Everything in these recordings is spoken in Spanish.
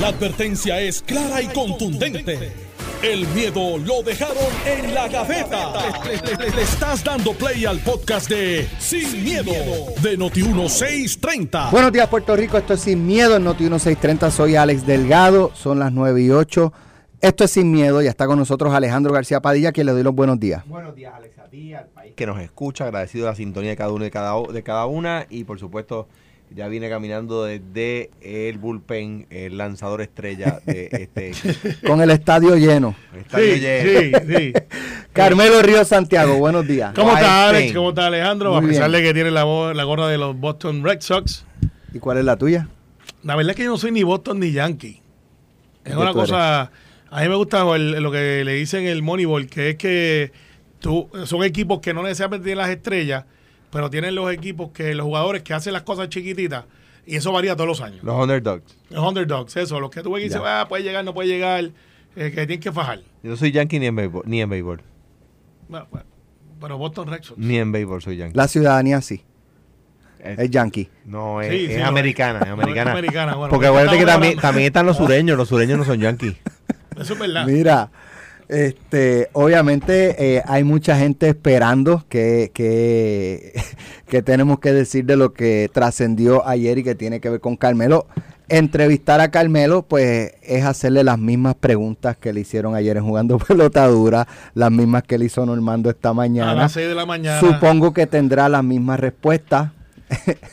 La advertencia es clara y contundente. El miedo lo dejaron en la gaveta. Le, le estás dando play al podcast de Sin, miedo, de Noti1630. Buenos días, Puerto Rico. Esto es Sin Miedo en Noti1630. Soy Alex Delgado. Son las 9 y 8. Esto es Sin Miedo. Ya está con nosotros Alejandro García Padilla, quien le doy los buenos días. Buenos días, Alex, a ti, al país que nos escucha. Agradecido de la sintonía de cada uno y de cada, de cada una. Y por supuesto, ya viene caminando desde el bullpen, el lanzador estrella de este Con el estadio lleno. el estadio Sí, lleno. sí, sí. Carmelo Río Santiago, buenos días. ¿Cómo está Alex? ¿Cómo está Alejandro? Muy a pesar bien. de que tiene la, gorra de los Boston Red Sox. ¿Y cuál es la tuya? La verdad es que yo no soy ni Boston ni Yankee. Es ¿Qué una cosa... A mí me gusta el- lo que le dicen el Moneyball, que es que tú, son equipos que no necesariamente tienen las estrellas, pero tienen los equipos que los jugadores que hacen las cosas chiquititas, y eso varía todos los años. Los underdogs. Los underdogs, eso, los que tú ves que dicen, Ya. ah, puede llegar, no puede llegar, eh, que tienen que fajar. Yo no soy yankee ni en béisbol. Ni en béisbol. Bueno, bueno, pero Boston Red Sox. Ni en béisbol soy yankee. La ciudadanía sí. Es- Es yankee. no, es, Sí, es sí, no, americana. es- Es no, es americana. americana, bueno, Porque pues, acuérdate que también, también están los sureños. Los sureños no son yankees. Eso es verdad. Mira, este, obviamente eh, hay mucha gente esperando que, que, que tenemos que decir de lo que trascendió ayer y que tiene que ver con Carmelo. Entrevistar a Carmelo, pues es hacerle las mismas preguntas que le hicieron ayer en jugando pelotadura, las mismas que le hizo Normando esta A mañana. las 6 de la mañana. Supongo que tendrá las mismas respuestas.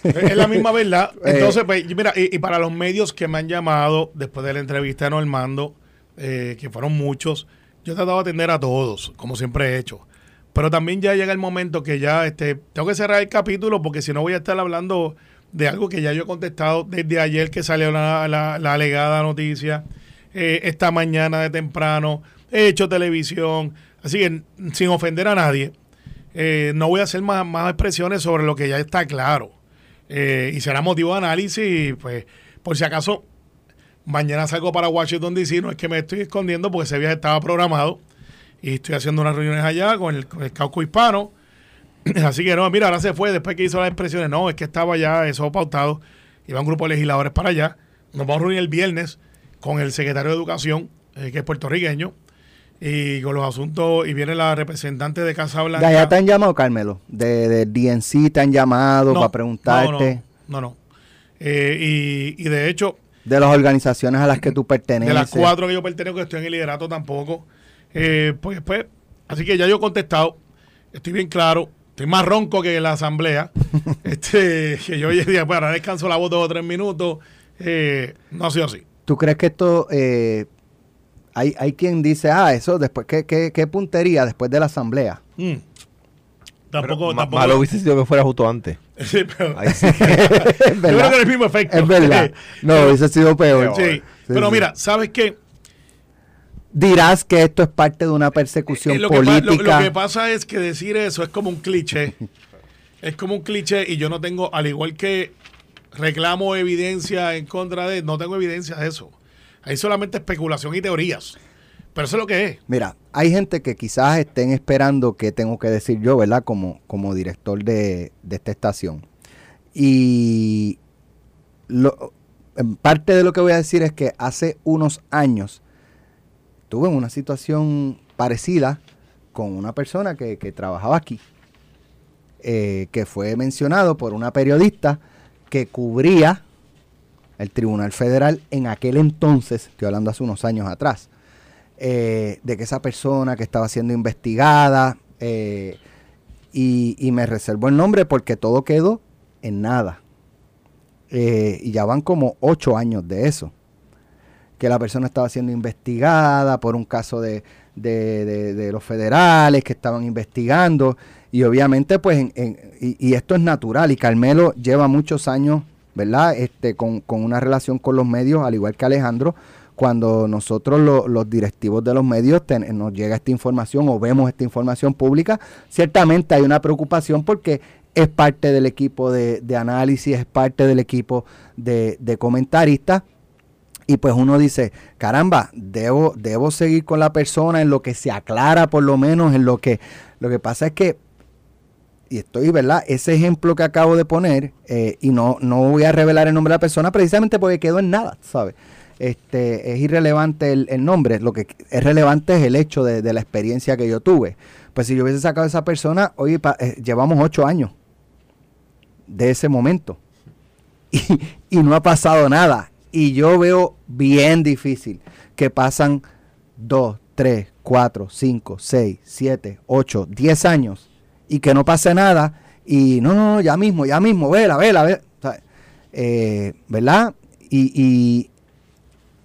Es la misma verdad. Eh, Entonces, pues, mira, y, y para los medios que me han llamado después de la entrevista de Normando, eh, que fueron muchos, yo he tratado de atender a todos, como siempre he hecho. Pero también ya llega el momento que ya este, tengo que cerrar el capítulo porque si no voy a estar hablando de algo que ya yo he contestado desde ayer que salió la, la- alegada noticia, eh, esta mañana de temprano, he hecho televisión, así que sin ofender a nadie, eh, no voy a hacer más, más expresiones sobre lo que ya está claro. Eh, y será motivo de análisis, pues, por si acaso, mañana salgo para Washington DC, no es que me estoy escondiendo porque ese viaje estaba programado y estoy haciendo unas reuniones allá con el, con el cauco hispano. Así que no, mira, ahora se fue después que hizo las expresiones. No, es que estaba ya eso pautado. Iba un grupo de legisladores para allá. Nos vamos a reunir el viernes con el secretario de Educación, eh, que es puertorriqueño, y con los asuntos. Y viene la representante de Casa De Blanca. allá te han llamado, Carmelo. De, de DNC te han llamado para preguntarte. No, no. no. Eh, y, y de hecho, De las organizaciones a las que tú perteneces. de las cuatro que yo pertenezco, que estoy en el liderato tampoco. Eh, pues, pues, así que ya yo he contestado. Estoy bien claro. Estoy más ronco que la asamblea. este, que yo día, pues ahora descanso la voz dos o tres minutos. Eh, no ha sido así. ¿Tú crees que esto... eh, hay, hay quien dice, ah, eso después, ¿qué, qué, qué puntería después de la asamblea? Mm. Tampoco, tampoco. malo hubiese sido que fuera justo antes. Sí, pero- Ahí sí. es yo creo verdad. que es el mismo efecto. Es verdad. No, hubiese sido peor. Sí, Sí, pero sí. mira, ¿sabes qué? Dirás que esto es parte de una persecución Eh, lo, que pa- lo- política. lo que pasa es que decir eso es como un cliché. es como un cliché y yo no tengo, al igual que reclamo evidencia en contra de, no tengo evidencia de eso. Hay solamente especulación y teorías. Pero eso es lo que es. Mira, hay gente que quizás estén esperando que tengo que decir yo, ¿verdad? Como, como director de, de esta estación. Y lo- parte de lo que voy a decir es que hace unos años tuve una situación parecida con una persona que, que trabajaba aquí, eh, que fue mencionado por una periodista que cubría el Tribunal Federal en aquel entonces, estoy hablando hace unos años atrás eh, de que esa persona que estaba siendo investigada eh, y, y me reservo el nombre porque todo quedó en nada. Eh, y ya van como ocho años de eso. Que la persona estaba siendo investigada por un caso de, de- de- los federales que estaban investigando. Y obviamente, pues, en- en- y, y esto es natural. Y Carmelo lleva muchos años, ¿verdad? Este, con, con una relación con los medios, al igual que Alejandro, cuando nosotros lo- los directivos de los medios nos llega esta información o vemos esta información pública, ciertamente hay una preocupación porque es parte del equipo de, análisis, es parte del equipo de, de comentaristas. Y pues uno dice, caramba, debo, debo seguir con la persona en lo que se aclara por lo menos, en lo que... Lo que pasa es que y estoy, ¿verdad? Ese ejemplo que acabo de poner, eh, y no, no voy a revelar el nombre de la persona precisamente porque quedó en nada, ¿sabes? Este, es irrelevante el, nombre, lo que es relevante es el hecho de, la experiencia que yo tuve. Pues si yo hubiese sacado a esa persona, hoy eh, llevamos ocho años de ese momento y, no ha pasado nada. Y yo veo bien difícil que pasan dos, tres, cuatro, cinco, seis, siete, ocho, diez años y que no pase nada y no, no, ya mismo, ya mismo, vela, vela, vela. Eh, ¿Verdad? Y,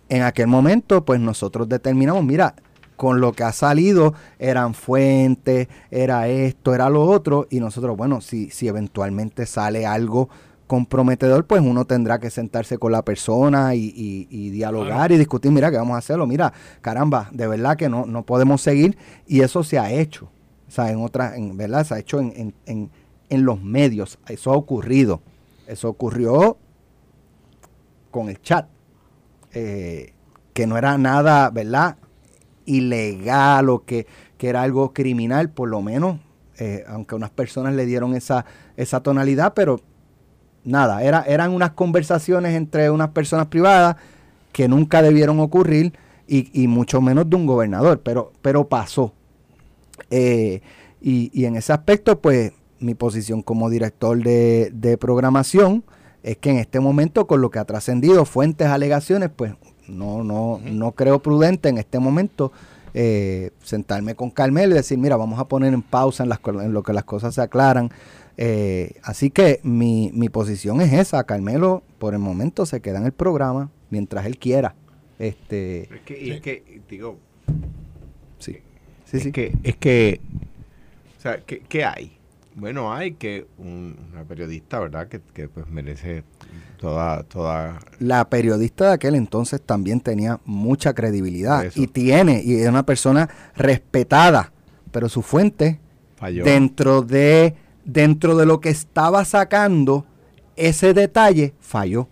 en aquel momento, pues nosotros determinamos, mira, con lo que ha salido eran fuentes, era esto, era lo otro, y nosotros, bueno, si, si eventualmente sale algo comprometedor, pues uno tendrá que sentarse con la persona y, dialogar y discutir, mira, que vamos a hacerlo, mira, caramba, de verdad que no, no podemos seguir, y eso se ha hecho, o sea, en otras, en, ¿verdad? Se ha hecho en, en, en los medios, eso ha ocurrido, eso ocurrió con el chat. Eh, que no era nada, ¿verdad? Ilegal o que, era algo criminal, por lo menos, eh, aunque unas personas le dieron esa, esa tonalidad, pero nada, era, eran unas conversaciones entre unas personas privadas que nunca debieron ocurrir y, mucho menos de un gobernador, pero, pero pasó. Eh, y, en ese aspecto, pues mi posición como director de, de programación es que en este momento, con lo que ha trascendido, fuentes, alegaciones, pues no, no, no creo prudente en este momento eh, sentarme con Carmelo y decir, mira, vamos a poner en pausa en, las, en lo que las cosas se aclaran. Eh, así que mi, mi posición es esa. Carmelo, por el momento, se queda en el programa mientras él quiera. Este, es que, es que digo, sí, sí, sí. Que, es que, o sea, ¿qué, qué hay? Bueno, hay que una periodista, ¿verdad? Que, que, pues merece toda, toda... La periodista de aquel entonces también tenía mucha credibilidad y tiene, y es una persona respetada, pero su fuente, Falló. dentro de, dentro de lo que estaba sacando, ese detalle falló.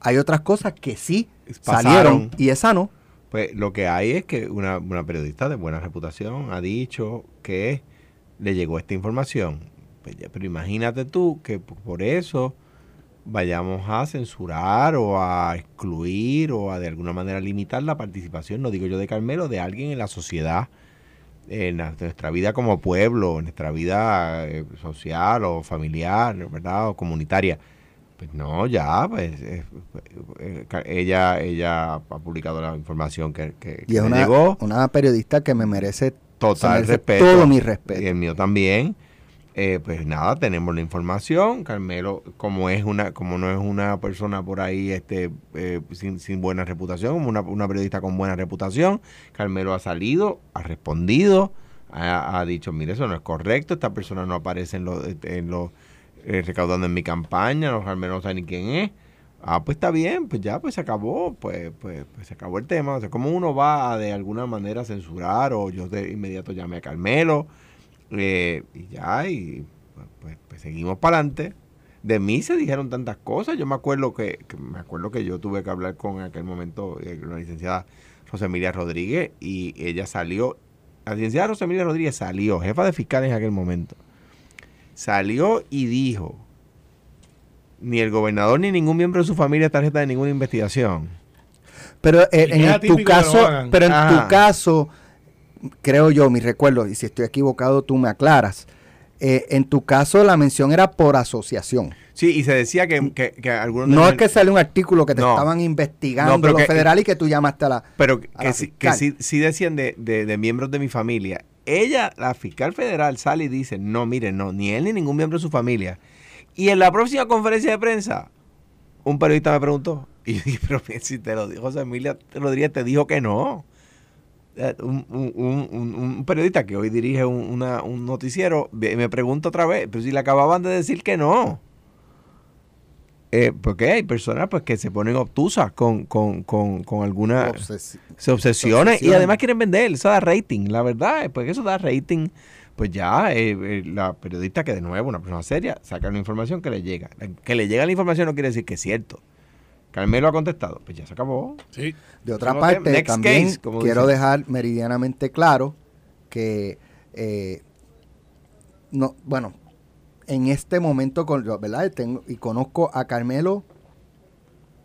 Hay otras cosas que sí salieron y esa no. Pues lo que hay es que una, una periodista de buena reputación ha dicho que le llegó esta información. Pues pero imagínate tú que por eso vayamos a censurar o a excluir o a de alguna manera limitar la participación, no digo yo de Carmelo, de alguien en la sociedad, en nuestra vida como pueblo, en nuestra vida eh, social o familiar, ¿verdad? O comunitaria. Pues no, ya, pues eh, eh, ella ella ha publicado la información que, que, y es una, llegó. una periodista que me merece total respeto. Todo mi respeto. Y el mío también. Eh, pues nada, tenemos la información. Carmelo, como es una, como no es una persona por ahí este, eh, sin, buena reputación, como una, periodista con buena reputación, Carmelo ha salido, ha respondido, ha, dicho, mire, eso no es correcto, esta persona no aparece en los, en los eh, recaudando en mi campaña, no, Carmelo no sabe ni quién es. Ah, pues está bien, pues ya, pues se acabó, pues, pues, pues se acabó el tema. O sea, ¿cómo uno va a de alguna manera censurar o yo de inmediato llamé a Carmelo eh, y ya, y pues, pues, pues seguimos para adelante. De mí se dijeron tantas cosas. Yo me acuerdo que, me acuerdo que yo tuve que hablar con en aquel momento eh, la licenciada José Emilia Rodríguez y ella salió, la licenciada José Emilia Rodríguez salió, jefa de fiscales en aquel momento, salió y dijo ni el gobernador ni ningún miembro de su familia es tarjeta de ninguna investigación. Pero eh, en tu caso, pero en tu caso, creo yo, mi recuerdo, y si estoy equivocado tú me aclaras. Eh, en tu caso la mención era por asociación. Sí, y se decía que, que, algunos... No es que sale un artículo que te estaban investigando lo federal y que tú llamaste a la... Pero que, sí, que sí, decían de, de, miembros de mi familia. Ella, la fiscal federal, sale y dice, no, mire, no, ni él ni ningún miembro de su familia y en la próxima conferencia de prensa, un periodista me preguntó, y yo dije, pero si te lo dijo José Emilia Rodríguez, te dijo que no. Eh, un, periodista que hoy dirige un, noticiero me pregunta otra vez, pero si le acababan de decir que no. Eh, porque hay personas pues que se ponen obtusas con, con, con, con alguna... se obsesionan y además quieren vender, eso da rating, la verdad, pues eso da rating pues ya eh, eh, la periodista que de nuevo, una persona seria, saca una información que le llega. Que le llega la información no quiere decir que es cierto. Carmelo ha contestado, pues ya se acabó. Sí. De otra parte, también quiero dejar meridianamente claro que, eh, no, bueno, en este momento, con, ¿verdad? Tengo, y conozco a Carmelo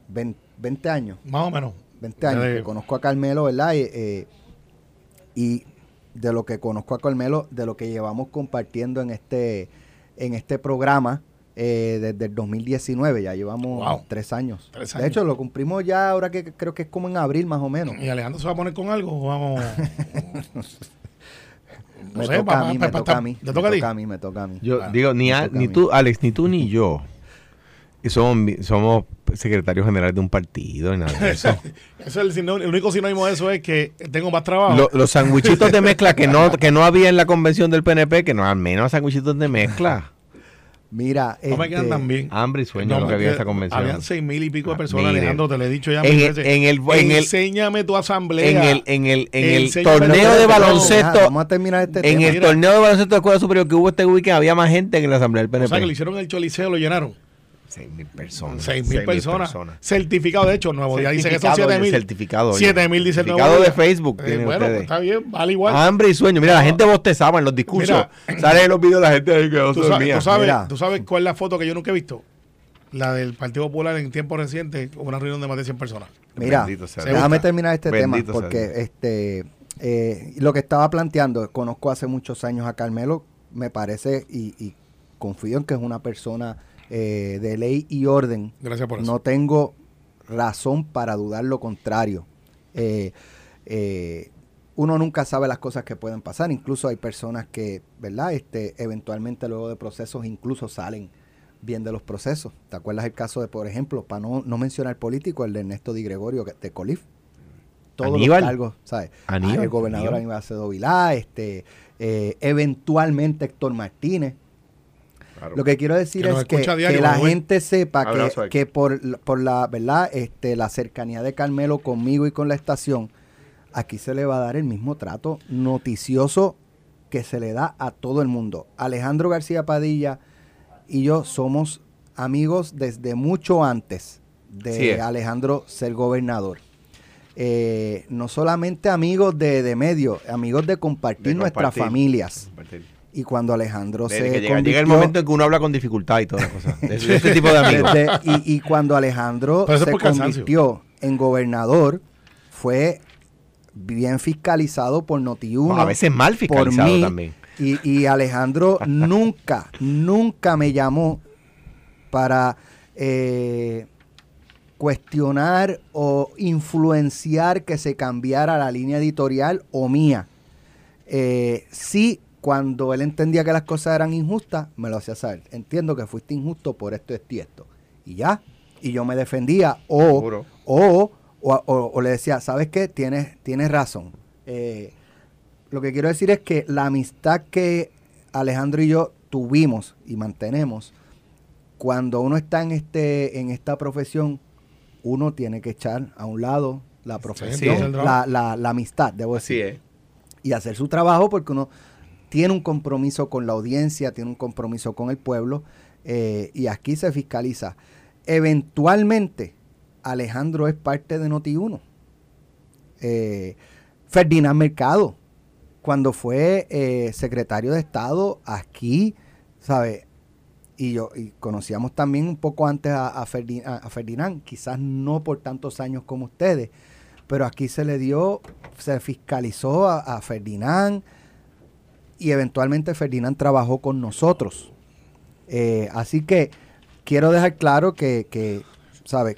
20, años. Más o menos. 20 años que conozco a Carmelo, ¿verdad? Eh, y de lo que conozco a Carmelo, de lo que llevamos compartiendo en este, en este programa eh, desde el 2019, ya llevamos Wow. tres años. Tres De hecho, lo cumplimos ya ahora que creo que es como en abril más o menos. ¿Y Alejandro se va a poner con algo? o Vamos. No me sé, toca a mí, me toca a mí. ¿Te me toca a mí, me toca a mí. Yo Ah, digo, ni, a- ni tú, Alex, ni tú ni yo. Y somos, somos secretarios generales de un partido y nada de eso. Eso es el, sino- el único sinónimo de eso es que tengo más trabajo. Lo- los sandwichitos de mezcla que no, que no había en la convención del PNP, que no al menos sandwichitos de mezcla. Mira, no me quedan este, tan bien. Hambre y sueño No, lo que había en porque esa convención. Habían seis mil y pico de Ah, personas, mire. Alejandro, te lo he dicho ya En el- en el- en el- Enséñame tu asamblea. En el, en el, en el torneo de baloncesto, Vamos a terminar este en tema. el Mira. torneo de baloncesto de escuela superior que hubo este weekend había más gente que en la asamblea del O sea, que le PNP. hicieron el choliseo, lo llenaron. Seis mil personas. Seis mil personas. Certificado, de hecho, Nuevo Día dice que son Certificado, siete mil. certificado, oye. Siete mil dice el Nuevo Certificado de. Facebook Eh, bueno, ustedes. pues está bien, vale igual. Hambre y sueño. Mira, la gente bostezaba en los discursos. Mira. Sale en los videos la gente que no ¿Tú, sabes, tú sabes, Mira. tú sabes cuál es la foto que yo nunca he visto? La del Partido Popular en tiempos recientes, una reunión de más de 100 personas. Mira, déjame terminar este Bendito tema porque este eh, lo que estaba planteando, conozco hace muchos años a Carmelo, me parece y, y confío en que es una persona eh, de ley y orden. Gracias por eso. No tengo razón para dudar lo contrario. Eh, eh, uno nunca sabe las cosas que pueden pasar. Incluso hay personas que, ¿verdad? Este, eventualmente luego de procesos incluso salen bien de los procesos. ¿Te acuerdas el caso de, por ejemplo, para no, no mencionar político, el de Ernesto Di Gregorio que- de Colif? Todos Aníbal. los cargos, ¿sabes? Aníbal, Ah, el gobernador Aníbal. Aníbal Vilá, este, eh, eventualmente Héctor Martínez. Claro. Lo que quiero decir Que es que, diario, que la gente sepa que, que por, por la verdad este, la cercanía de Carmelo conmigo y con la estación, aquí se le va a dar el mismo trato noticioso que se le da a todo el mundo. Alejandro García Padilla y yo somos amigos desde mucho antes de. Alejandro ser gobernador. Eh, no solamente amigos de, de medio, amigos de compartir De nuestras compartir. familias. Compartir. Y cuando Alejandro Desde se que llega, llega el convirtió- momento en que uno habla con dificultad y todas las cosas. De ese tipo de amigos. desde- y, y cuando Alejandro se por cansancio. convirtió en gobernador, fue bien fiscalizado por Noti1. No, a veces mal por fiscalizado mí, también. Y, y Alejandro nunca, nunca me llamó para eh, cuestionar o influenciar que se cambiara la línea editorial o mía. Eh, sí, cuando él entendía que las cosas eran injustas, me lo hacía saber. Entiendo que fuiste injusto por esto, esto y esto. Y ya. Y yo me defendía. O, o, o, le decía, ¿sabes qué? Tienes, tienes razón. Eh, lo que quiero decir es que la amistad que Alejandro y yo tuvimos y mantenemos, cuando uno está en este, en esta profesión, uno tiene que echar a un lado la profesión, es. la, la- la amistad, debo Así decir es. y hacer su trabajo porque uno tiene un compromiso con la audiencia, tiene un compromiso con el pueblo eh, y aquí se fiscaliza. Eventualmente, Alejandro es parte de Noti1. Eh, Ferdinand Mercado, cuando fue eh, secretario de Estado aquí, ¿sabe? Y yo conocíamos también un poco antes a Ferdinand, quizás no por tantos años como ustedes, pero aquí se le dio, se fiscalizó a, a Ferdinand y eventualmente Ferdinand trabajó con nosotros. Eh, así que quiero dejar claro que, que, ¿sabe?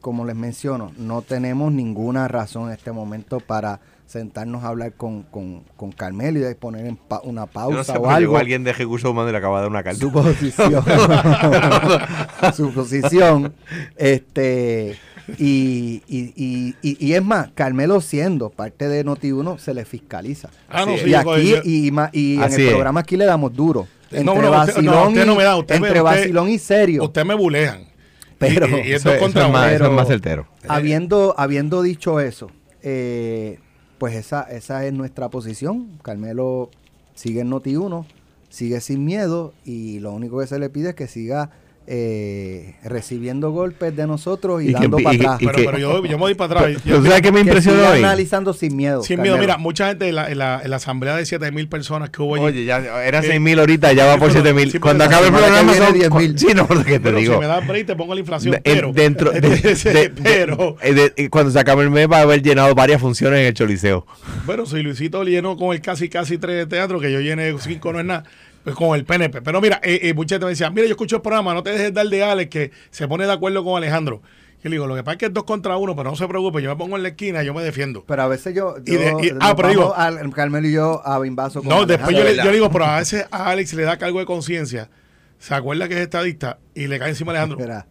Como les menciono, no tenemos ninguna razón en este momento para sentarnos a hablar con, con, con Carmelo y poner en pa- una pausa no sé, o algo. alguien de recursos humanos y le acaba de dar una carta. Su posición. su posición. Este. Y, y, y, y, y es más, Carmelo siendo parte de Noti1 se le fiscaliza. Ah, no, sí, y yo- aquí, y, y en Así el es. programa aquí le damos duro. Entre No, no, usted- vacilón, no, usted no me da, y, usted me- entre usted- vacilón y serio. Usted me bulean. Pero- Y, y- y es Eso, contra es más, uno. eso es Pero- más certero. habiendo, habiendo dicho eso, eh, pues esa, esa es nuestra posición. Carmelo sigue en Noti1, sigue sin miedo y lo único que se le pide es que siga eh, recibiendo golpes de nosotros y, dando para atrás. y Pero, yo, yo me voy para atrás. Pero Yo- ¿tú sabes qué me impresionó hoy? analizando sin miedo. sin miedo, Carmelo. mira, mucha gente en la, en la, en la asamblea de 7 mil personas que hubo allí. Oye, ya eran Eh, 6 mil ahorita, ya va por sí, pero- 7 mil. sí, Cuando acabe el programa son 10,000. Sí, no, porque te Pero digo. si me da break te pongo la inflación. De- pero, en- dentro de, de- de- pero, de- de- y cuando se acabe el mes va a haber llenado varias funciones en el Choliseo. bueno, si Luisito llenó con el casi casi tres de teatro, que yo llené cinco no es nada, pues con el PNP. Pero mira, eh, eh, mucha gente me decía, mira, yo escucho el programa, no te dejes dar de Alex, que se pone de acuerdo con Alejandro. Y le digo, lo que pasa es que es dos contra uno, pero no se preocupe, yo me pongo en la esquina y yo me defiendo. Pero a veces yo. Y de- yo- y- nos ah, pero digo- al- Carmelo y yo a Bimbazo con No, después yo le, yo le digo, pero a veces a Alex le da cargo de conciencia, se acuerda que es estadista y le cae encima a Alejandro. Espera.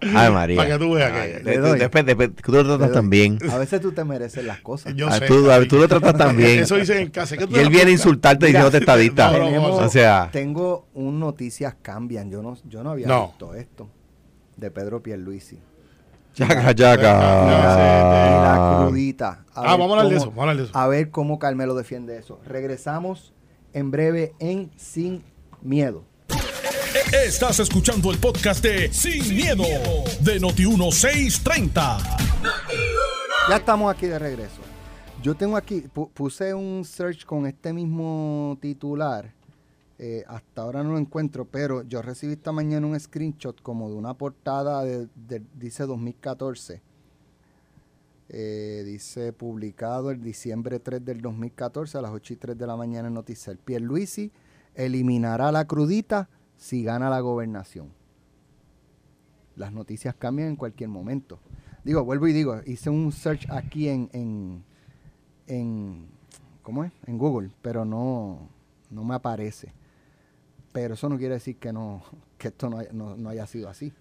Ay, María. Para que tú veas que- Ay, Le de- doy. Después, después, tú lo tratas tan bien. A veces tú te mereces las cosas. Yo Ah, sé. tú, tú lo tratas tan bien. Eso dice en casa. ¿Qué tú Y él viene a insultarte diciéndote estadista. no, no, Tenemos- o sea, tengo un noticias cambian. Yo no, yo no había No. visto esto. De Pedro Pierluisi. chaca, Y chaca. la crudita. A Ah, ver vamos a hablar de cómo- eso, vamos a hablar de eso. A ver cómo Carmelo defiende eso. Regresamos en breve en Sin Miedo. Estás escuchando el podcast de Sin, miedo, de Noti1630. Ya estamos aquí de regreso. Yo tengo aquí, pu- puse un search con este mismo titular. Eh, hasta ahora no lo encuentro, pero yo recibí esta mañana un screenshot como de una portada de, de- dice 2014. Eh, dice publicado el diciembre 3 del 2014 a las 8 y 3 de la mañana en Noticiel. Pierluisi eliminará la crudita si gana la gobernación. Las noticias cambian en cualquier momento. Digo, vuelvo y digo, hice un search aquí en, en, en ¿cómo es? En Google, pero no, no me aparece. Pero eso no quiere decir que no, que esto no, haya- no- no haya sido así.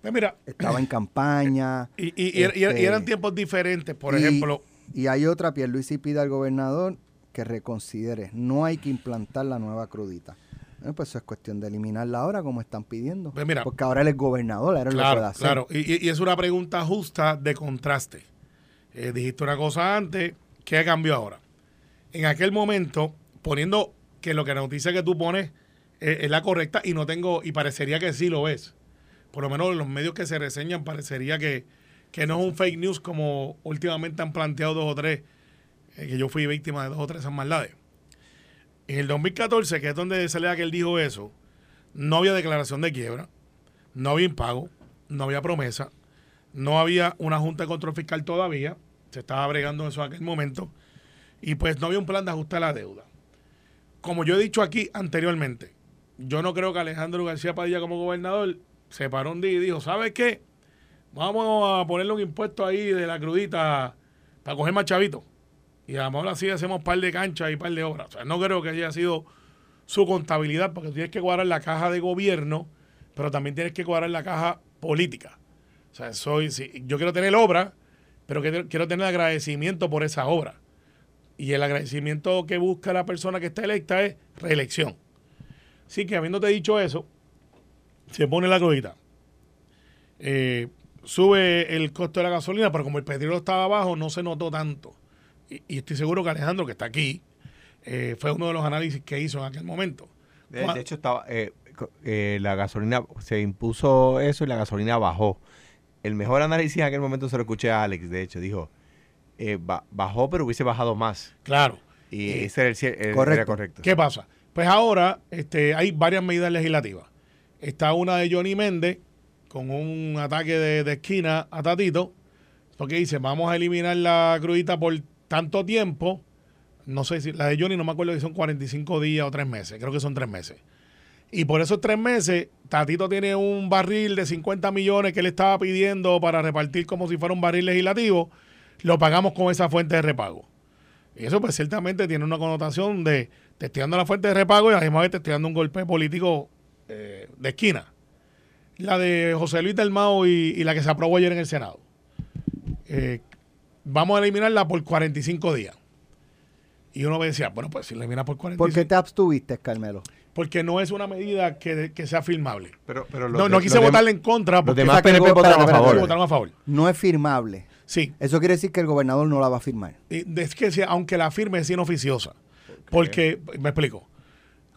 Pues mira, Estaba en campaña. y, y- eran este, tiempos diferentes. Por y- ejemplo, Y hay otra, Pierluisi pide al gobernador que reconsidere. No hay que implantar la nueva crudita. Bueno, pues eso es cuestión de eliminarla ahora, como están pidiendo. Pues mira. Porque ahora él es gobernador, ahora él lo puede claro, hacer. claro. Y, y- es una pregunta justa de contraste. Eh, dijiste una cosa antes, ¿qué cambió ahora? En aquel momento, poniendo que lo que la noticia que tú pones eh, es la correcta y no tengo, y parecería que sí lo es. Por lo menos en los medios que se reseñan parecería que, que no es un fake news como últimamente han planteado dos o tres, que yo fui víctima de dos o tres maldades. En el 2014, que es donde se lea que él dijo eso, no había declaración de quiebra, no había impago, no había promesa, no había una junta de control fiscal todavía, se estaba bregando eso en aquel momento, y pues no había un plan de ajuste a la deuda. Como yo he dicho aquí anteriormente, yo no creo que Alejandro García Padilla como gobernador se paró un día y dijo, ¿sabes qué? Vamos a ponerle un impuesto ahí de la crudita para coger más chavitos. Y a lo mejor así hacemos par de canchas y par de obras. O sea, no creo que haya sido su contabilidad, porque tienes que cuadrar la caja de gobierno, pero también tienes que cuadrar la caja política. O sea, soy, yo quiero tener obra, pero quiero tener agradecimiento por esa obra. Y el agradecimiento que busca la persona que está electa es reelección. Así que habiéndote dicho eso, se pone la crudita. Eh, sube el costo de la gasolina, pero como el petróleo estaba abajo, no se notó tanto. Y, y estoy seguro que Alejandro, que está aquí, eh, fue uno de los análisis que hizo en aquel momento. De, hecho, estaba eh, eh, la gasolina, se impuso eso y la gasolina bajó. El mejor análisis en aquel momento se lo escuché a Alex, de hecho, dijo, eh, ba- bajó pero hubiese bajado más. Claro. Y Eh, ese era el, era correcto. correcto. ¿Qué pasa? Pues ahora este, hay varias medidas legislativas. Está una de Johnny Méndez con un ataque de, de esquina a Tatito, porque dice, vamos a eliminar la crudita por tanto tiempo. No sé si la de Johnny no me acuerdo si son 45 días o tres meses, creo que son tres meses. Y por esos tres meses, Tatito tiene un barril de 50 millones que él estaba pidiendo para repartir como si fuera un barril legislativo, lo pagamos con esa fuente de repago. Y eso pues ciertamente tiene una connotación de te estoy dando la fuente de repago y a la misma vez te estoy dando un golpe político eh, de esquina. La de José Luis Dalmao y, y la que se aprobó ayer en el Senado. Eh, vamos a eliminarla por 45 días. Y uno decía, bueno, pues si la elimina por 45 ¿Por qué te abstuviste, Carmelo? porque no es una medida que, que sea firmable. Pero, pero los No, de- no quise los votarle en contra Los porque demás Esa que PNP votaron a favor. espérate, votaron a favor. No es firmable. Sí, Eso quiere decir que el gobernador no la va a firmar. Y es que si- aunque la firme es inoficiosa. Porque, me explico,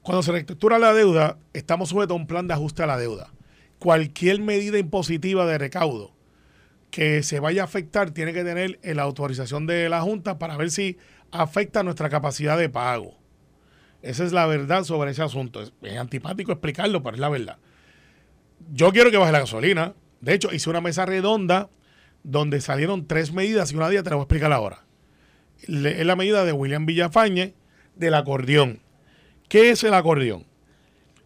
Cuando se reestructura la deuda, estamos sujetos a un plan de ajuste a la deuda. Cualquier medida impositiva de recaudo que se vaya a afectar tiene que tener la autorización de la Junta para ver si afecta nuestra capacidad de pago. Esa es la verdad sobre ese asunto. Es, antipático explicarlo, pero es la verdad. Yo quiero que baje la gasolina. De hecho, hice una mesa redonda donde salieron tres medidas y una de ellas te la voy a explicar ahora. Es la medida de William Villafañe del acordeón. ¿Qué es el acordeón?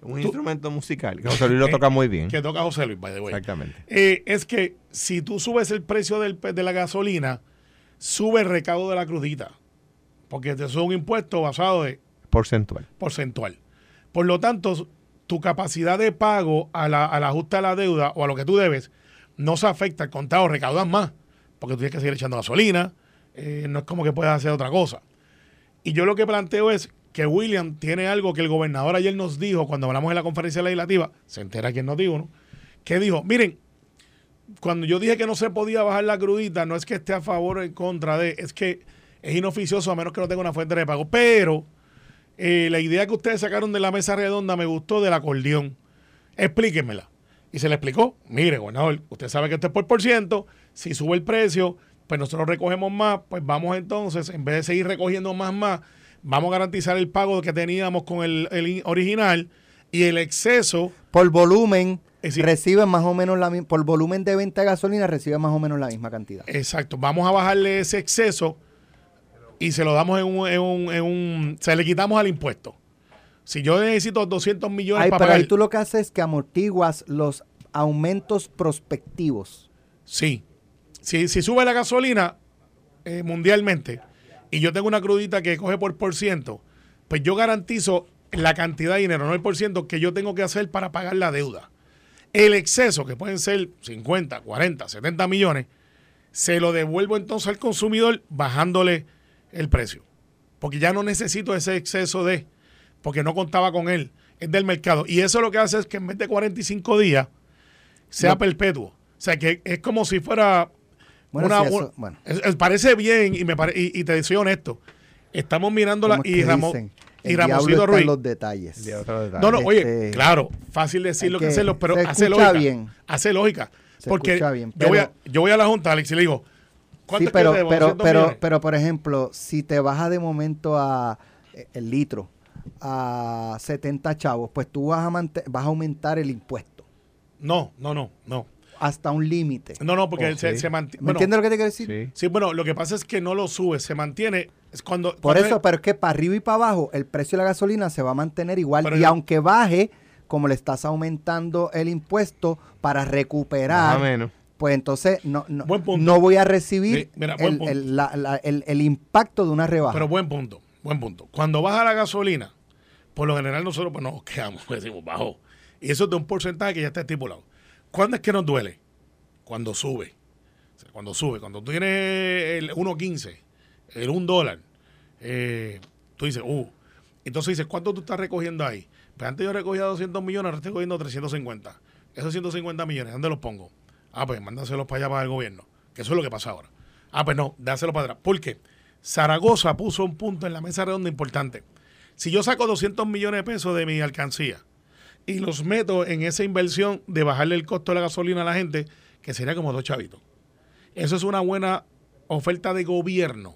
Un instrumento musical, que José Luis lo toca muy bien. Que toca José Luis, by the way. Exactamente. Eh, es que si tú subes el precio del, de la gasolina, sube el recaudo de la crudita. Porque eso es un impuesto basado de Porcentual. porcentual. Por lo tanto, tu capacidad de pago a la, al ajuste a la deuda o a lo que tú debes no se afecta. Al contado, recaudas más. Porque tú tienes que seguir echando gasolina. eh, no es como que puedas hacer otra cosa. Y yo lo que planteo es que William tiene algo que el gobernador ayer nos dijo cuando hablamos en la conferencia legislativa. Se entera quién nos dijo, ¿no? Que dijo, miren, cuando yo dije que no se podía bajar la crudita, no es que esté a favor o en contra de, es que es inoficioso a menos que no tenga una fuente de pago. Pero eh, la idea que ustedes sacaron de la mesa redonda me gustó del acordeón. Explíquenmela. Y se le explicó, mire, gobernador, usted sabe que esto es por por ciento, si sube el precio, pues nosotros recogemos más, pues vamos entonces, en vez de seguir recogiendo más, más, vamos a garantizar el pago que teníamos con el, el in- original y el exceso, Por volumen, decir- reciben más o menos la misma, por volumen de venta de gasolina, reciben más o menos la misma cantidad. exacto, vamos a bajarle ese exceso y se lo damos en un, en un, en un- se le quitamos al impuesto. Si yo necesito 200 millones Ay, para pero pagar, ahí tú lo que haces es que amortiguas los aumentos prospectivos. Sí. Si, si sube la gasolina eh, mundialmente y yo tengo una crudita que coge por por ciento, pues yo garantizo la cantidad de dinero, no el por ciento que yo tengo que hacer para pagar la deuda. El exceso, que pueden ser 50, 40, 70 millones, se lo devuelvo entonces al consumidor bajándole el precio. Porque ya no necesito ese exceso de, porque no contaba con él, es del mercado. Y eso lo que hace es que en vez de 45 días, sea No. perpetuo. O sea, que es como si fuera Bueno, una... si eso- un- bueno. es- es- parece bien y me pare- y, y te soy honesto. Estamos mirándola ¿Cómo es y, Ramón, y Ramoncito Ruiz. los detalles. No, no, oye, Este, claro, fácil decirlo hay que hacerlo, pero se hace lógica. bien. Hace lógica. Se porque escucha bien, yo, voy a, yo voy a la Junta, Alex, y le digo, ¿cuánto Sí, es que pero, debo? pero, 200 pero, pero, por ejemplo, si te baja de momento a eh, el litro a 70 chavos, pues tú vas a, mante- vas a aumentar el impuesto No, no, no, no. Hasta un límite. No, no, porque Oh, se, sí. se mantiene. ¿Me entiendes lo que te quiero decir? Sí. Sí, bueno, lo que pasa es que no lo sube, se mantiene. Es cuando. Por cuando eso, es- pero es que para arriba y para abajo el precio de la gasolina se va a mantener igual. Pero y yo- aunque baje, como le estás aumentando el impuesto para recuperar, menos. pues entonces no, no, Buen punto. no voy a recibir Sí, mira, buen el, punto. el- la- la- el- el impacto de una rebaja. Pero buen punto, buen punto. Cuando baja la gasolina, por lo general nosotros pues, nos quedamos, pues, decimos, bajó. Y eso es de un porcentaje que ya está estipulado. ¿Cuándo es que nos duele? Cuando sube. Cuando sube, cuando tú tienes el 1.15, el 1 dólar, eh, tú dices, uh. Entonces dices, ¿cuánto tú estás recogiendo ahí? Pues antes yo recogía 200 millones, ahora estoy cogiendo 350. Esos 150 millones, ¿dónde los pongo? Ah, pues mándaselos para allá para el gobierno. Que eso es lo que pasa ahora. Ah, pues no, dáselo para atrás. ¿Por qué? Zaragoza puso un punto en la mesa redonda importante. Si yo saco 200 millones de pesos de mi alcancía y los meto en esa inversión de bajarle el costo de la gasolina a la gente, que sería como dos chavitos. Eso es una buena oferta de gobierno.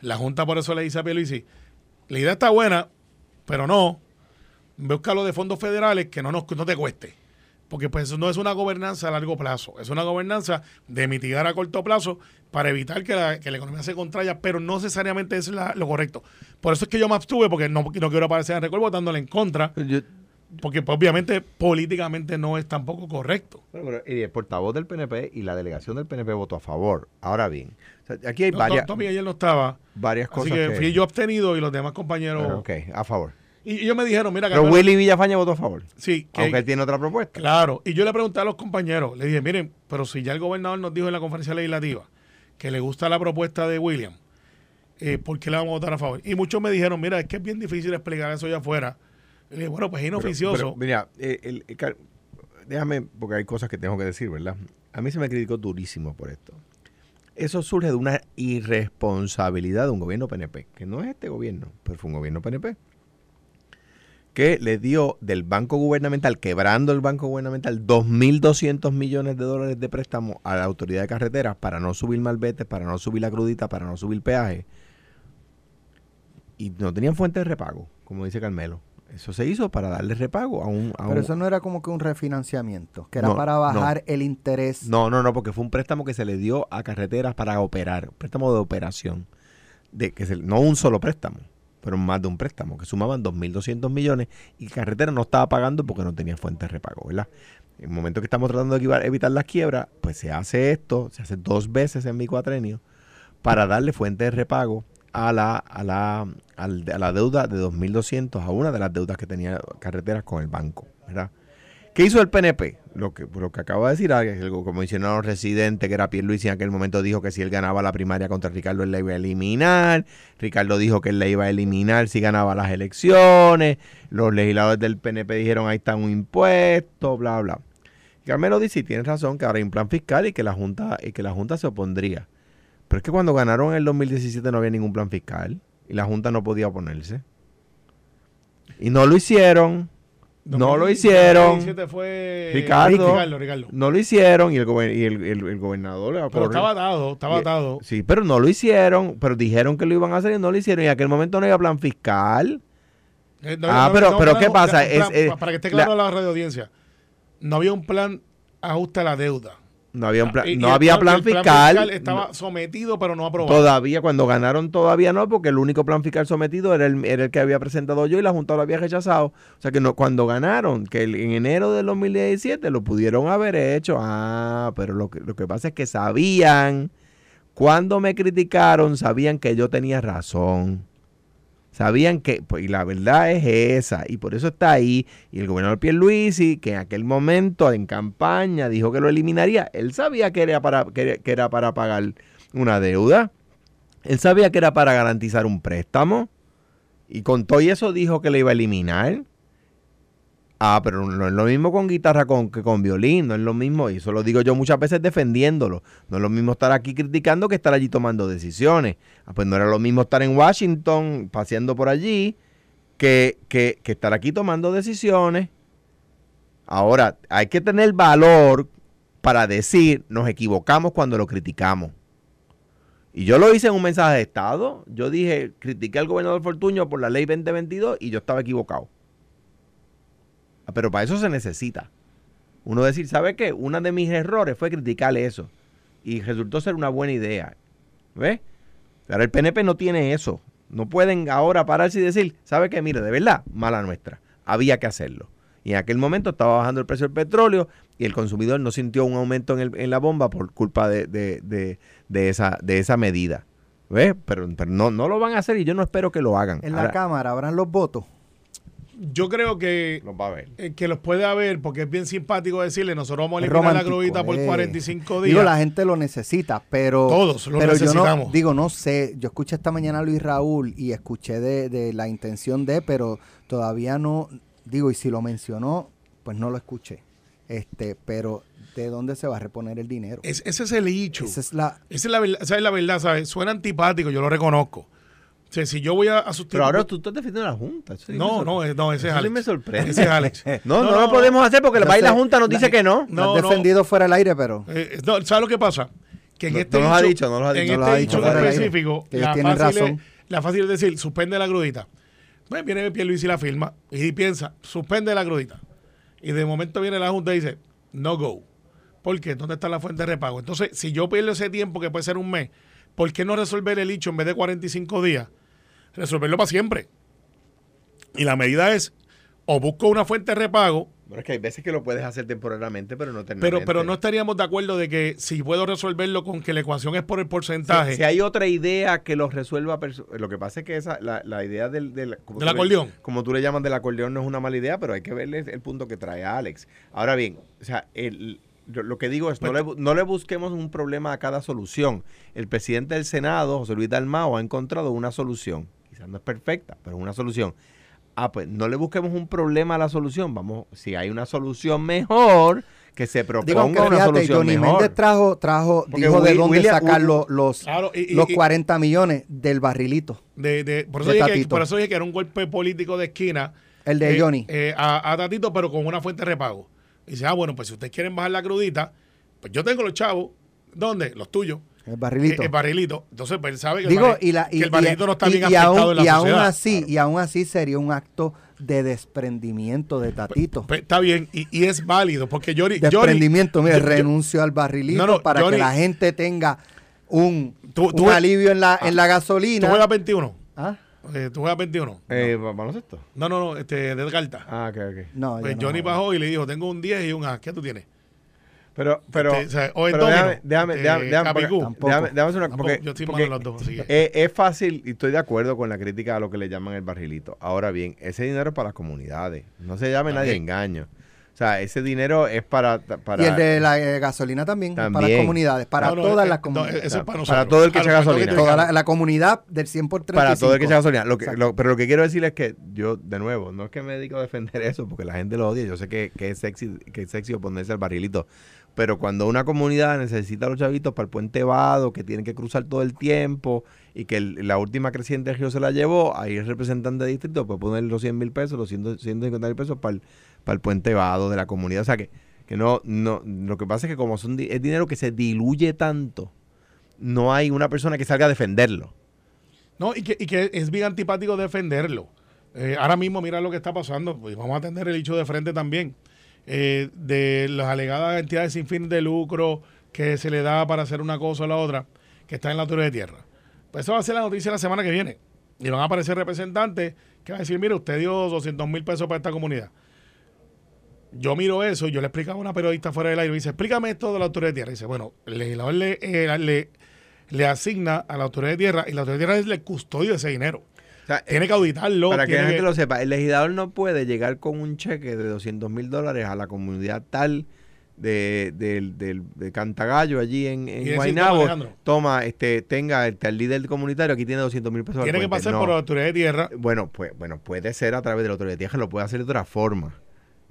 La Junta por eso le dice a Pierluisi, la idea está buena, pero no, búscalo de fondos federales que no, nos, no te cueste. Porque pues eso no es una gobernanza a largo plazo, es una gobernanza de mitigar a corto plazo para evitar que la, que la economía se contraiga, pero no necesariamente es lo correcto. Por eso es que yo me abstuve, porque no, no quiero aparecer en récord votándole en contra, Yo- porque pues, obviamente políticamente no es tampoco correcto. Bueno, pero, y el portavoz del PNP y la delegación del PNP votó a favor. Ahora bien, o sea, aquí hay No, varias, Tommy ayer no estaba, varias así cosas que, que... fui yo abstenido y los demás compañeros... Pero, ok, a favor. Y y ellos me dijeron, mira, Pero Willy Villafaña votó a favor. sí, que- Aunque él tiene otra propuesta. Claro, y yo le pregunté a los compañeros, le dije, miren, pero si ya el gobernador nos dijo en la conferencia legislativa que le gusta la propuesta de William, eh, ¿por qué le vamos a votar a favor? Y muchos me dijeron, mira, es que es bien difícil explicar eso allá afuera. Y bueno, pues es inoficioso. pero, mira, eh, el- el car- déjame, porque hay cosas que tengo que decir, ¿verdad? A mí se me criticó durísimo por esto. Eso surge de una irresponsabilidad de un gobierno PNP, que no es este gobierno, pero fue un gobierno PNP. que le dio del banco gubernamental, quebrando el banco gubernamental, 2.200 millones de dólares de préstamo a la autoridad de carreteras para no subir malvete, para no subir la crudita, para no subir peaje. Y no tenían fuente de repago, como dice Carmelo. Eso se hizo para darle repago a un... a Pero un- eso no era como que un refinanciamiento, que era No, para no. bajar el interés. No, no, no, porque fue un préstamo que se le dio a carreteras para operar, un préstamo de operación, de que se- no un solo préstamo, pero más de un préstamo, que sumaban 2.200 millones y carretera no estaba pagando porque no tenía fuente de repago, ¿verdad? En el momento que estamos tratando de evitar- evitar las quiebras, pues se hace esto, se hace dos veces en mi cuatrenio, para darle fuente de repago a la, a la, a la deuda de 2.200, a una de las deudas que tenía carreteras con el banco, ¿verdad? ¿Qué hizo el PNP? Lo que, lo que acaba de decir, que el comisionado residente, que era Pierluisi en aquel momento, dijo que si él ganaba la primaria contra Ricardo, él la iba a eliminar. Ricardo dijo que él la iba a eliminar si ganaba las elecciones. Los legisladores del PNP dijeron, ahí está un impuesto, bla, bla. Carmelo dice, y tiene razón, que ahora hay un plan fiscal y que la Junta, y que la Junta se opondría. Pero es que cuando ganaron en el 2017 no había ningún plan fiscal y la Junta no podía oponerse. Y no lo hicieron. No lo hicieron. 2017 fue Ricardo. Ricardo, Ricardo. No lo hicieron y el, gober- y el, el- el gobernador... le Pero corrió. estaba atado, estaba atado. Sí, pero no lo hicieron. Pero dijeron que lo iban a hacer y no lo hicieron. Y en aquel momento no había plan fiscal. Eh, no, Ah, no, pero- no, pero ¿qué pasa? plan- Es, para que esté la- claro a la radio audiencia, no había un plan ajuste a la deuda. No había, un plan, Y- no había plan, fiscal. estaba sometido, pero no aprobado. Todavía, cuando ganaron, todavía no, porque el único plan fiscal sometido era el, era el que había presentado yo y la Junta lo había rechazado. O sea que no, cuando ganaron, que el- en enero del 2017 lo pudieron haber hecho. Ah, pero lo que, lo que pasa es que sabían, cuando me criticaron, sabían que yo tenía razón. Sabían que, pues, y la verdad es esa, y por eso está ahí. Y el gobernador Pierluisi, que en aquel momento en campaña dijo que lo eliminaría, él sabía que era para, que era- para pagar una deuda. Él sabía que era para garantizar un préstamo. Y con todo eso dijo que le iba a eliminar. Ah, pero no es lo mismo con guitarra con, que con violín, no es lo mismo, y eso lo digo yo muchas veces defendiéndolo. No es lo mismo estar aquí criticando que estar allí tomando decisiones. Ah, pues no era lo mismo estar en Washington paseando por allí que, que, que estar aquí tomando decisiones. Ahora, hay que tener valor para decir, nos equivocamos cuando lo criticamos. Y yo lo hice en un mensaje de Estado. Yo dije, critiqué al gobernador Fortuño por la ley 2022 y yo estaba equivocado. Ah, Pero para eso se necesita. Uno decir, ¿sabe qué? Uno de mis errores fue criticarle eso. Y resultó ser una buena idea. ¿Ves? Ahora el PNP no tiene eso. No pueden ahora pararse y decir, ¿sabe qué? Mire, de verdad, mala nuestra. Había que hacerlo. Y en aquel momento estaba bajando el precio del petróleo y el consumidor no sintió un aumento en, el- en la bomba por culpa de, de- de- de esa, de esa medida. ¿Ves? Pero, pero no, no lo van a hacer y yo no espero que lo hagan. En la Ahora, Cámara habrán los votos. Yo creo que, los va a ver. eh, que los puede haber, porque es bien simpático decirle, nosotros vamos a eliminar la grudita por eh. 45 días. Digo, la gente lo necesita, pero. Todos lo pero yo no, necesitamos. digo, no sé. Yo escuché esta mañana a Luis Raúl y escuché de, de la intención de, pero todavía no. Digo, y si lo mencionó, pues no lo escuché. Este, pero ¿de dónde se va a reponer el dinero? Es- ese es el hecho. Esa es la. Esa es la verdad, esa es la verdad, ¿sabes? Suena antipático, yo lo reconozco. O sea, si yo voy a, a sustituir... Pero ahora tú estás defendiendo a la Junta. No, no, eh, no, ese es Alex. me sorprende. Ese es Alex. No, no, No, lo podemos hacer porque la sé, Junta nos dice que no. No, No, has defendido fuera del aire, pero. Eh, no, ¿Sabes lo que pasa? Que en No- este no nos ha dicho- no nos ha dicho. En No este dicho específico, la tienen fácil, razón. es, la fácil es decir, suspende la grudita. Pues viene Pierluisi y la firma y piensa, suspende la grudita. Y de momento viene la Junta y dice, no go. ¿Por qué? ¿Dónde está la fuente de repago? Entonces, si yo pierdo ese tiempo, que puede ser un mes, ¿por qué no resolver el hecho en vez de 45 días? Resolverlo para siempre. Y la medida es, o busco una fuente de repago, Bueno, es que hay veces que lo puedes hacer temporalmente, pero no pero, pero no estaríamos de acuerdo de que si puedo resolverlo con que la ecuación es por el porcentaje. Si, si hay otra idea que lo resuelva, lo que pasa es que esa, la, la idea del, del, como Del tú le- acordeón. como tú le llamas del acordeón, no es una mala idea, pero hay que verle el punto que trae Alex. Ahora bien, o sea, el, lo, que digo es, no, le, bu- no le busquemos un problema a cada solución. El presidente del Senado, José Luis Dalmao, ha encontrado una solución. Quizás no es perfecta, pero es una solución. Ah, pues no le busquemos un problema a la solución. Vamos, si hay una solución mejor, que se proponga Digo, una fíjate, solución Johnny mejor. Méndez trajo, trajo Porque dijo de dónde William- sacar los, los, Claro, y- y- los y- 40 millones del barrilito. De, de- por, eso De dije que, Tatito. por eso dije que era un golpe político de esquina El de eh, Johnny. eh, a, a Tatito, pero con una fuente de repago. Y dice, ah, bueno, pues si ustedes quieren bajar la crudita, pues yo tengo los chavos. ¿Dónde? Los tuyos. El barrilito. Eh, el barrilito. Entonces, pues él sabe que, Digo, el, barri- y, la, y, que el barrilito y- no está y- bien y afectado aún, en la y aún sociedad. así, y aún así sería un acto de desprendimiento de Tatito. Pues, está bien, y, y es válido, porque Johnny... Desprendimiento, mira, yo- yo- renuncio al barrilito No, no, para Johnny- que la gente tenga un, Tú- tú un alivio en la, en la ¿Tú gasolina. juegas 21? ¿Ah? Eh, ¿Tú juegas 21? Eh, ¿ba- ¿Baloncesto? No, no, no, este, de carta. Ah, ok, ok. No, pues no Johnny bajó y le dijo, tengo un 10 y un A. ¿Qué tú tienes? Pero, pero, Este, o sea, o en pero domino, déjame, déjame, déjame, déjame, Capicú. porque- Tampoco. déjame- déjame hacer una Tampoco, porque, yo estoy porque los dos, que- es, es fácil y estoy de acuerdo con la crítica a lo que le llaman el barrilito. Ahora bien, ese dinero es para las comunidades. No se llame nadie engaño. O sea, ese dinero es para... para Y el de la eh, gasolina también, para las comunidades, para No, no, todas eh, las no, comunidades. eso es para Para todo el que echa gasolina. Toda la, comunidad del 100 por 35. para todo el que echa gasolina. Lo que, lo- pero lo que quiero decir es que yo, de nuevo, no es que me dedico a defender eso, porque la gente lo odia. Yo sé que, que es sexy que es sexy oponerse al barrilito. Pero cuando una comunidad necesita a los chavitos para el puente Vado, que tienen que cruzar todo el tiempo y que la última creciente del río se la llevó, ahí el representante de distrito puede poner los 100 mil pesos, los 100 150 mil pesos para el, para el puente Vado de la comunidad. O sea que, que no, no, lo que pasa es que como son, es dinero que se diluye tanto, no hay una persona que salga a defenderlo. No, y que, y que es bien antipático defenderlo. Eh, ahora mismo, mira lo que está pasando. Pues vamos a atender el hecho de frente también. Eh, de las alegadas entidades sin fin de lucro que se le da para hacer una cosa o la otra, que está en la autoridad de tierra. Pues eso va a ser la noticia la semana que viene. Y van a aparecer representantes que van a decir, mire, usted dio 200 mil pesos para esta comunidad. Yo miro eso yo le explicaba a una periodista fuera del aire y dice, explícame esto de la autoridad de tierra. Y dice, bueno, el legislador le, eh, le, le asigna a la autoridad de tierra y la autoridad de tierra es el custodio de ese dinero. O sea, Tiene que auditarlo. Para que la gente que- lo sepa, el legislador no puede llegar con un cheque de 200 mil dólares a la comunidad tal de, del- del- de Cantagallo allí en, en Guaynabo. "Toma, Alejandro". Toma, este, tenga este, al líder comunitario, aquí tiene 200 mil pesos. al tiene que puente". pasar No. por la autoridad de tierra. Bueno, pues, bueno, puede ser a través de la autoridad de tierra, lo puede hacer de otra forma.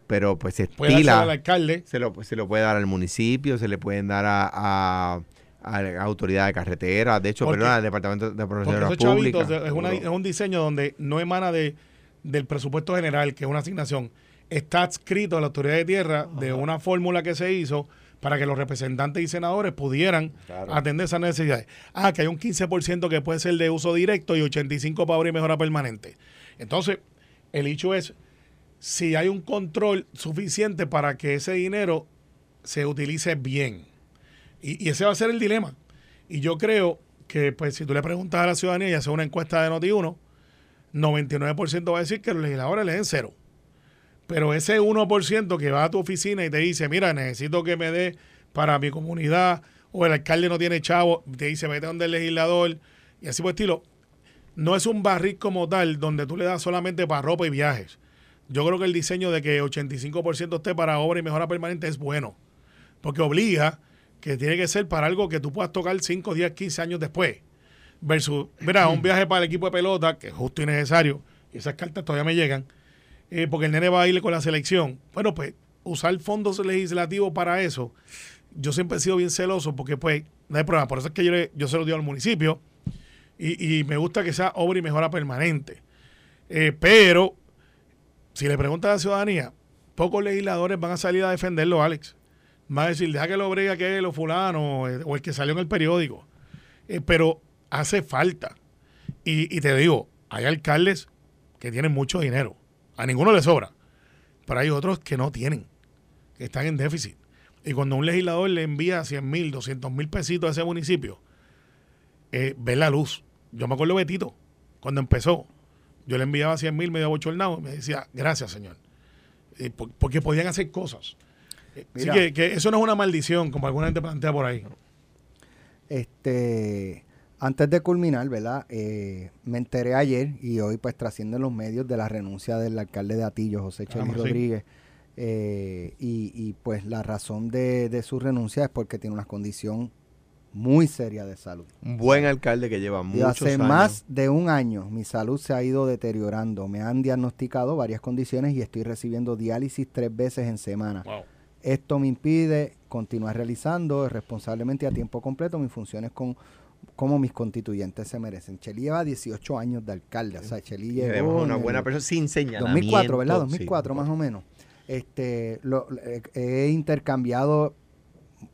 Pero pues se Puede hacer al estila, alcalde. se lo, se lo puede dar al municipio, se le pueden dar a, a, a la autoridad de carretera, de hecho, Porque- perdón, al departamento de públicas. chavitos es, una- es un diseño donde no emana de, del presupuesto general, que es una asignación. Está adscrito a la autoridad de tierra de una fórmula que se hizo para que los representantes y senadores pudieran Claro. atender esas necesidades. Ah, que hay un 15% que puede ser de uso directo y 85% para obra y mejora permanente. Entonces, el hecho es si hay un control suficiente para que ese dinero se utilice bien. Y, y ese va a ser el dilema. Y yo creo que, pues, si tú le preguntas a la ciudadanía y haces una encuesta de Noti1, 99% va a decir que los legisladores le den cero. Pero ese 1% que va a tu oficina y te dice, mira, necesito que me dé para mi comunidad, o el alcalde no tiene chavo, te dice, vete donde el legislador, y así por estilo, no es un barril como tal donde tú le das solamente para ropa y viajes. Yo creo que el diseño de que 85% esté para obra y mejora permanente es bueno, porque obliga que tiene que ser para algo que tú puedas tocar 5, 10, 15 años después. Versus, mira, un viaje para el equipo de pelota, que es justo y necesario, y esas cartas todavía me llegan, eh, porque el nene va a ir con la selección. Bueno, pues usar fondos legislativos para eso, yo siempre he sido bien celoso porque pues no hay problema. Por eso es que yo, yo se lo dio al municipio y, y me gusta que sea obra y mejora permanente. Eh, pero, si le preguntas a la ciudadanía, pocos legisladores van a salir a defenderlo, Alex. Van a decir, deja que lo bregue aquel o fulano eh, o el que salió en el periódico. Eh, pero hace falta. Y, te digo, hay alcaldes que tienen mucho dinero. A ninguno le sobra. Pero hay otros que no tienen, que están en déficit. Y cuando un legislador le envía 100 mil, 200 mil pesitos a ese municipio, eh, ve la luz. Yo me acuerdo Betito, cuando empezó, yo le enviaba 100 mil medio bochornado y me decía, gracias, señor. Por- porque podían hacer cosas. Eh, Así Mira. que, que eso no es una maldición, como alguna gente plantea por ahí. Este, antes de culminar, ¿verdad? Eh, me enteré ayer y hoy pues trasciende en los medios de la renuncia del alcalde de Atillo, José sí. Rodríguez. Eh, y, y, pues la razón de, de su renuncia es porque tiene una condición muy seria de salud. Un buen alcalde que lleva Y muchos hace años. más de un año mi salud se ha ido deteriorando. Me han diagnosticado varias condiciones y estoy recibiendo diálisis tres veces en semana. Wow. Esto me impide continuar realizando responsablemente a tiempo completo mis funciones con como mis constituyentes se merecen. Cheli lleva 18 años de alcalde, o sea, Cheli llegó una en buena persona sin señalamiento. 2004, ¿verdad? sí. 2004 más o menos. Este, lo, eh, he intercambiado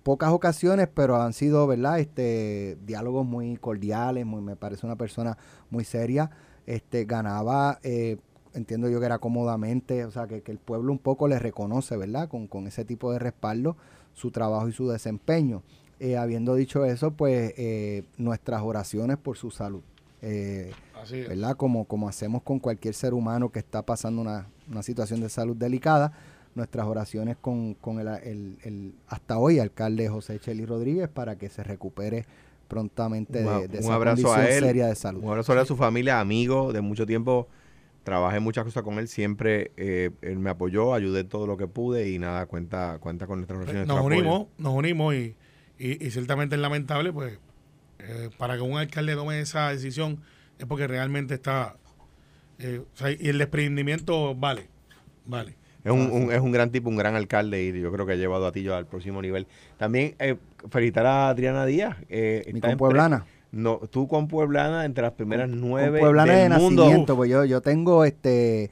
pocas ocasiones, pero han sido, ¿verdad? Este, diálogos muy cordiales, muy, me parece una persona muy seria. Este, ganaba, eh, entiendo yo que era cómodamente, o sea, que, que el pueblo un poco le reconoce, ¿verdad? Con, con ese tipo de respaldo, su trabajo y su desempeño. Eh, habiendo dicho eso, pues eh, nuestras oraciones por su salud. Eh, Así es. ¿verdad? Como, como hacemos con cualquier ser humano que está pasando una, una situación de salud delicada, nuestras oraciones con, con el, el- el hasta hoy alcalde José Cheli Rodríguez para que se recupere prontamente de, Un- de un esa abrazo condición a él, seria de salud. Un abrazo a su familia, amigo de mucho tiempo. Trabajé muchas cosas con él, siempre eh, él me apoyó, ayudé todo lo que pude y nada, cuenta cuenta con nuestra oración. y nos nuestro apoyo. unimos, nos unimos y, y, y ciertamente es lamentable, pues, eh, para que un alcalde tome esa decisión es porque realmente está, eh, o sea, y el desprendimiento vale, vale. Es un, un- es un gran tipo, un gran alcalde y yo creo que ha llevado a Tillo al próximo nivel. También eh, felicitar a Adriana Díaz. eh, Mi está en compueblana. No, tú con Pueblana entre las primeras nueve Con Pueblana del de mundo. nacimiento, pues yo, yo tengo este,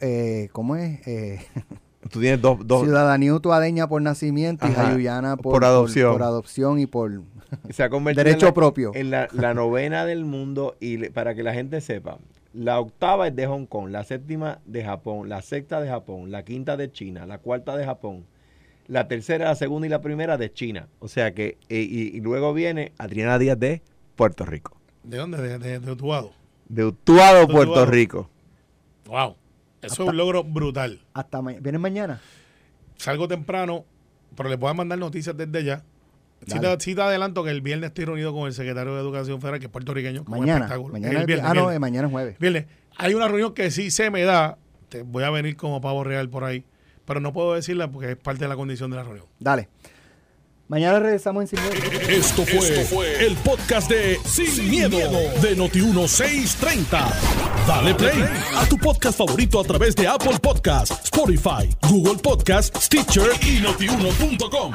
eh, ¿cómo es? Eh, Tú tienes dos, dos ciudadanía utuadeña por nacimiento y Ajá, jayuyana por, por adopción. por adopción y por... se ha convertido Derecho en la, propio. en la, la novena del mundo y le- para que la gente sepa, la octava es de Hong Kong, la séptima de Japón, la sexta de Japón, la quinta de China, la cuarta de Japón, la tercera, la segunda y la primera de China. O sea que, eh, y, y luego viene Adriana Díaz de Puerto Rico. ¿De dónde? De, de, de Utuado. De Utuado, Puerto Utuado. Rico. Wow. Eso es un logro brutal. Hasta ma- ¿Vienen mañana? Salgo temprano, pero les voy a mandar noticias desde ya. Sí te, sí te adelanto que el viernes estoy reunido con el secretario de Educación Federal, que es puertorriqueño. Mañana. espectáculo. Mañana Es el es- viernes, ah, no, viernes. eh, mañana es jueves. Viernes. Hay una reunión que sí se me da. Te voy a venir como pavo real por ahí. Pero no puedo decirla porque es parte de la condición de la reunión. Dale. Mañana regresamos en Sin Miedo. Esto fue, el podcast de Sin, miedo, de Noti1630. Dale play a tu podcast favorito a través de Apple Podcasts, Spotify, Google Podcasts, Stitcher y notiuno.com.